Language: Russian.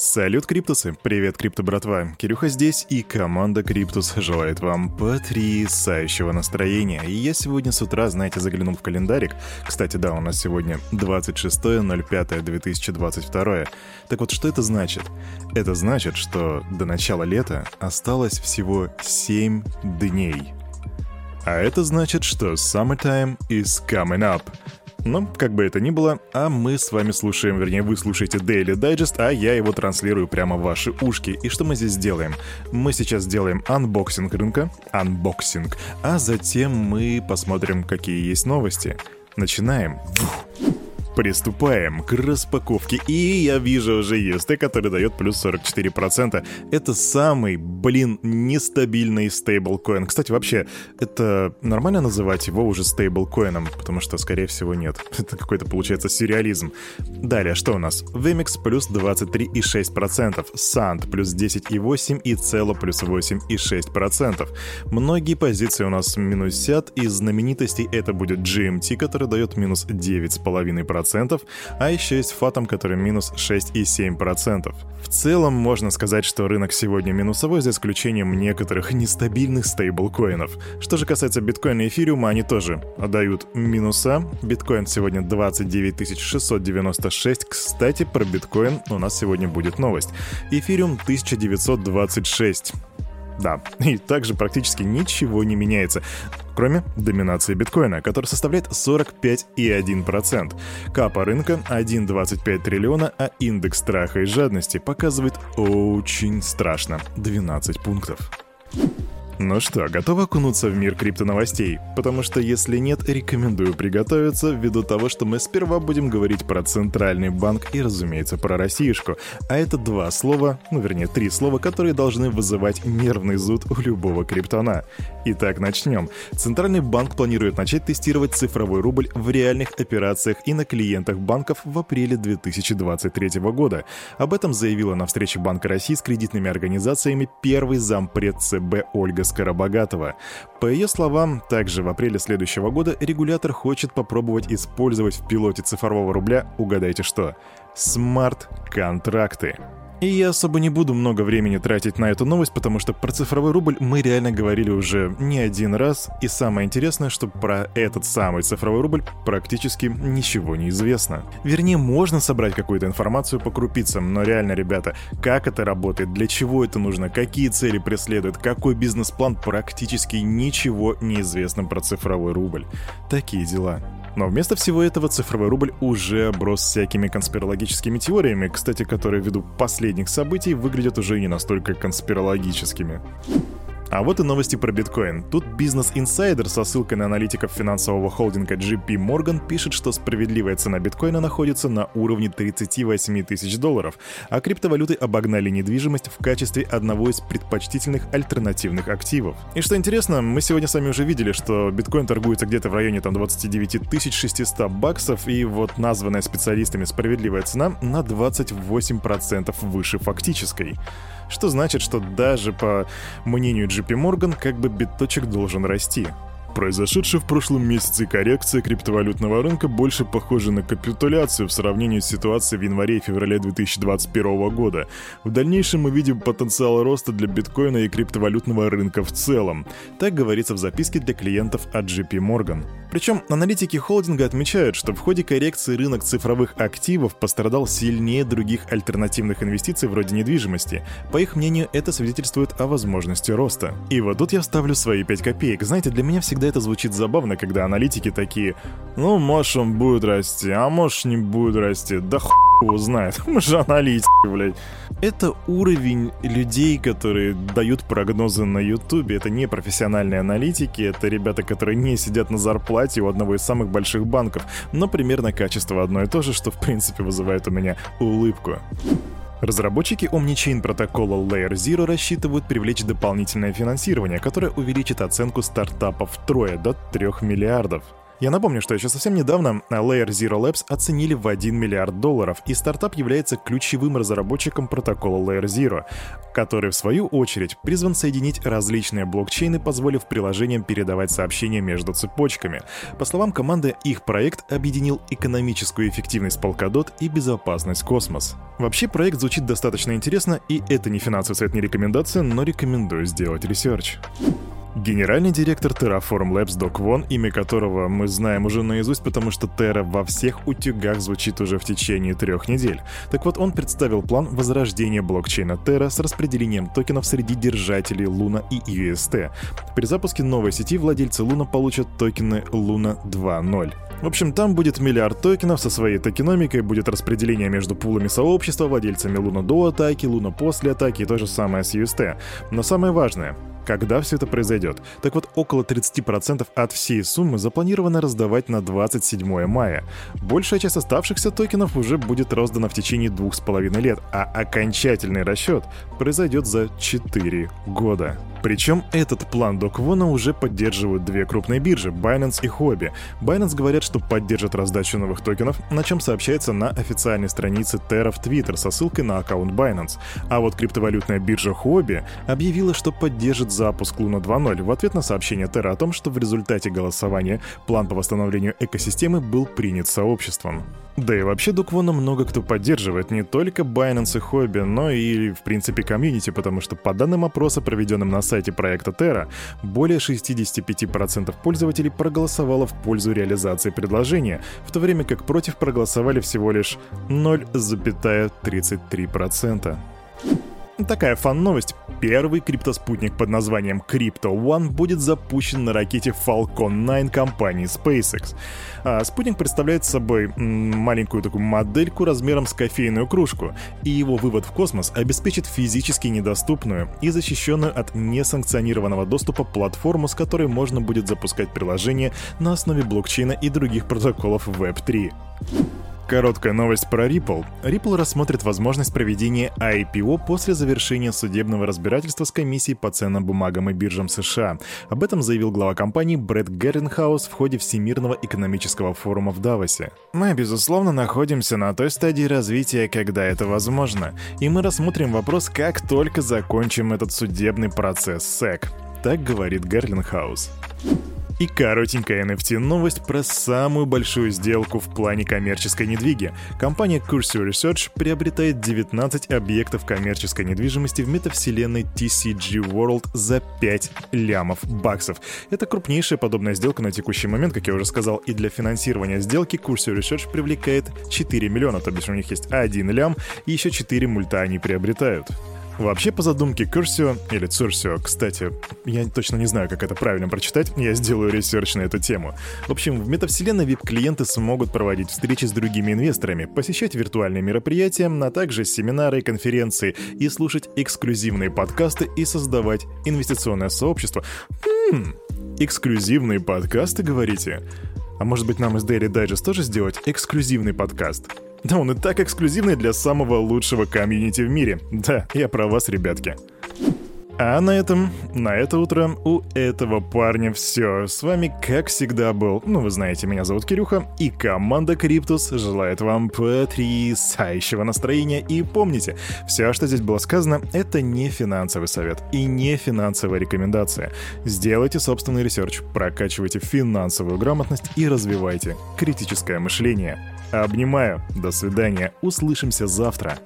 Салют, Криптусы! Привет, Крипто братва! Кирюха здесь, и команда Криптус желает вам потрясающего настроения. И я сегодня с утра, знаете, заглянул в календарик. Кстати, да, у нас сегодня 26.05.2022. Так вот, что это значит? Это значит, что до начала лета осталось всего 7 дней. А это значит, что summertime is coming up. Но, как бы это ни было, а мы с вами слушаем, вернее, вы слушаете Daily Digest, а я его транслирую прямо в ваши ушки. И что мы здесь делаем? Мы сейчас делаем unboxing рынка, unboxing, а затем мы посмотрим, какие есть новости. Начинаем. Фух. Приступаем к распаковке. И я вижу уже UST, который дает плюс 44%. Это самый, блин, нестабильный стейблкоин. Кстати, вообще, это нормально называть его уже стейблкоином? Потому что, скорее всего, нет. Это какой-то, получается, сюрреализм. Далее, что у нас? VMX плюс 23,6%, SAND плюс 10,8% и Celo плюс 8,6%. Многие позиции у нас минусят. Из знаменитостей это будет GMT, который дает минус 9,5%. 6,7%, а еще есть Fathom, который минус 6,7%. В целом можно сказать, что рынок сегодня минусовой, за исключением некоторых нестабильных стейблкоинов. Что же касается биткоина и эфириума, они тоже отдают минуса. Биткоин сегодня 29 696. Кстати, про биткоин у нас сегодня будет новость. Эфириум 1926. Да, и также практически ничего не меняется кроме доминации биткоина, который составляет 45,1%. Капа рынка 1,25 триллиона, а индекс страха и жадности показывает очень страшно 12 пунктов. Ну что, готовы окунуться в мир криптоновостей? Потому что если нет, рекомендую приготовиться ввиду того, что мы сперва будем говорить про Центральный банк и, разумеется, про Россиюшку. А это два слова, ну вернее три слова, которые должны вызывать нервный зуд у любого криптона. Итак, начнем. Центральный банк планирует начать тестировать цифровой рубль в реальных операциях и на клиентах банков в апреле 2023 года. Об этом заявила на встрече Банка России с кредитными организациями первый зампред ЦБ Ольга Скоробогатова. По ее словам, также в апреле следующего года регулятор хочет попробовать использовать в пилоте цифрового рубля, угадайте что, смарт-контракты. И я особо не буду много времени тратить на эту новость, потому что про цифровой рубль мы реально говорили уже не один раз, и самое интересное, что про этот самый цифровой рубль практически ничего не известно. Вернее, можно собрать какую-то информацию по крупицам, но реально, ребята, как это работает, для чего это нужно, какие цели преследует, какой бизнес-план, практически ничего не известно про цифровой рубль. Такие дела. Но вместо всего этого цифровой рубль уже оброс всякими конспирологическими теориями, кстати, которые ввиду последних событий выглядят уже не настолько конспирологическими. А вот и новости про биткоин. Тут Business Insider со ссылкой на аналитиков финансового холдинга JP Morgan пишет, что справедливая цена биткоина находится на уровне 38 тысяч долларов, а криптовалюты обогнали недвижимость в качестве одного из предпочтительных альтернативных активов. И что интересно, мы сегодня сами уже видели, что биткоин торгуется где-то в районе там 29 600 баксов, и вот названная специалистами справедливая цена на 28% выше фактической. Что значит, что даже по мнению JP Morgan, как бы биточек должен расти. Произошедшая в прошлом месяце коррекция криптовалютного рынка больше похожа на капитуляцию в сравнении с ситуацией в январе и феврале 2021 года. В дальнейшем мы видим потенциал роста для биткоина и криптовалютного рынка в целом. Так говорится в записке для клиентов от JP Morgan. Причем аналитики холдинга отмечают, что в ходе коррекции рынок цифровых активов пострадал сильнее других альтернативных инвестиций вроде недвижимости. По их мнению, это свидетельствует о возможности роста. И вот тут я вставлю свои 5 копеек. Знаете, для меня всегда это звучит забавно, когда аналитики такие, ну, может он будет расти, а может не будет расти, да хуй его знает, мы же аналитики, блядь. Это уровень людей, которые дают прогнозы на ютубе, это не профессиональные аналитики, это ребята, которые не сидят на зарплате у одного из самых больших банков, но примерно качество одно и то же, что в принципе вызывает у меня улыбку. Разработчики OmniChain протокола Layer Zero рассчитывают привлечь дополнительное финансирование, которое увеличит оценку стартапа втрое до 3 миллиардов. Я напомню, что еще совсем недавно Layer Zero Labs оценили в 1 миллиард долларов, и стартап является ключевым разработчиком протокола Layer Zero, который, в свою очередь, призван соединить различные блокчейны, позволив приложениям передавать сообщения между цепочками. По словам команды, их проект объединил экономическую эффективность Polkadot и безопасность Космос. Вообще, проект звучит достаточно интересно, и это не финансовый совет, не рекомендация, но рекомендую сделать research. Генеральный директор Terraform Labs Док Вон, имя которого мы знаем уже наизусть, потому что Terra во всех утюгах звучит уже в течение трех недель. Так вот, он представил план возрождения блокчейна Terra с распределением токенов среди держателей Luna и UST. При запуске новой сети владельцы Luna получат токены Luna 2.0. В общем, там будет миллиард токенов со своей токеномикой, будет распределение между пулами сообщества, владельцами Луна до атаки, Луна после атаки и то же самое с UST. Но самое важное, когда все это произойдет. Так вот, около 30% от всей суммы запланировано раздавать на 27 мая. Большая часть оставшихся токенов уже будет роздана в течение двух с половиной лет, а окончательный расчет произойдет за 4 года. Причем этот план Доквона уже поддерживают две крупные биржи — Binance и Huobi. Binance говорят, что поддержат раздачу новых токенов, на чем сообщается на официальной странице Terra в Twitter со ссылкой на аккаунт Binance. А вот криптовалютная биржа Huobi объявила, что поддержит запуск Luna 2.0 в ответ на сообщение Terra о том, что в результате голосования план по восстановлению экосистемы был принят сообществом. Да и вообще Дуквона много кто поддерживает, не только Binance и Hobby, но и, в принципе, комьюнити, потому что по данным опроса, проведенным на сайте проекта Terra, более 65% пользователей проголосовало в пользу реализации предложения, в то время как против проголосовали всего лишь 0,33%. Такая фан-новость. Первый криптоспутник под названием Crypto One будет запущен на ракете Falcon 9 компании SpaceX. А спутник представляет собой маленькую такую модельку размером с кофейную кружку, и его вывод в космос обеспечит физически недоступную и защищенную от несанкционированного доступа платформу, с которой можно будет запускать приложения на основе блокчейна и других протоколов Web3. Короткая новость про Ripple. Ripple рассмотрит возможность проведения IPO после завершения судебного разбирательства с комиссией по ценным бумагам и биржам США. Об этом заявил глава компании Брэд Герренхаус в ходе Всемирного экономического форума в Давосе. Мы, безусловно, находимся на той стадии развития, когда это возможно, и мы рассмотрим вопрос, как только закончим этот судебный процесс SEC. Так говорит Герлинхаус. И коротенькая NFT-новость про самую большую сделку в плане коммерческой недвиги. Компания Cursor Research приобретает 19 объектов коммерческой недвижимости в метавселенной TCG World за 5 лямов баксов. Это крупнейшая подобная сделка на текущий момент, как я уже сказал, и для финансирования сделки Cursor Research привлекает 4 миллиона, то бишь у них есть 1 лям, и еще 4 мульта они приобретают. Вообще, по задумке Curcio, или Curcio, кстати, я точно не знаю, как это правильно прочитать, я сделаю research на эту тему. В общем, в метавселенной VIP-клиенты смогут проводить встречи с другими инвесторами, посещать виртуальные мероприятия, а также семинары и конференции, и слушать эксклюзивные подкасты и создавать инвестиционное сообщество. Хм, эксклюзивные подкасты, говорите? А может быть нам из Daily Digest тоже сделать эксклюзивный подкаст? Да он и так эксклюзивный для самого лучшего комьюнити в мире. Да, я про вас, ребятки. А на этом, на это утро у этого парня все. С вами, как всегда, был, ну вы знаете, меня зовут Кирюха, и команда Криптус желает вам потрясающего настроения. И помните, все, что здесь было сказано, это не финансовый совет и не финансовая рекомендация. Сделайте собственный research, прокачивайте финансовую грамотность и развивайте критическое мышление. Обнимаю. До свидания. Услышимся завтра.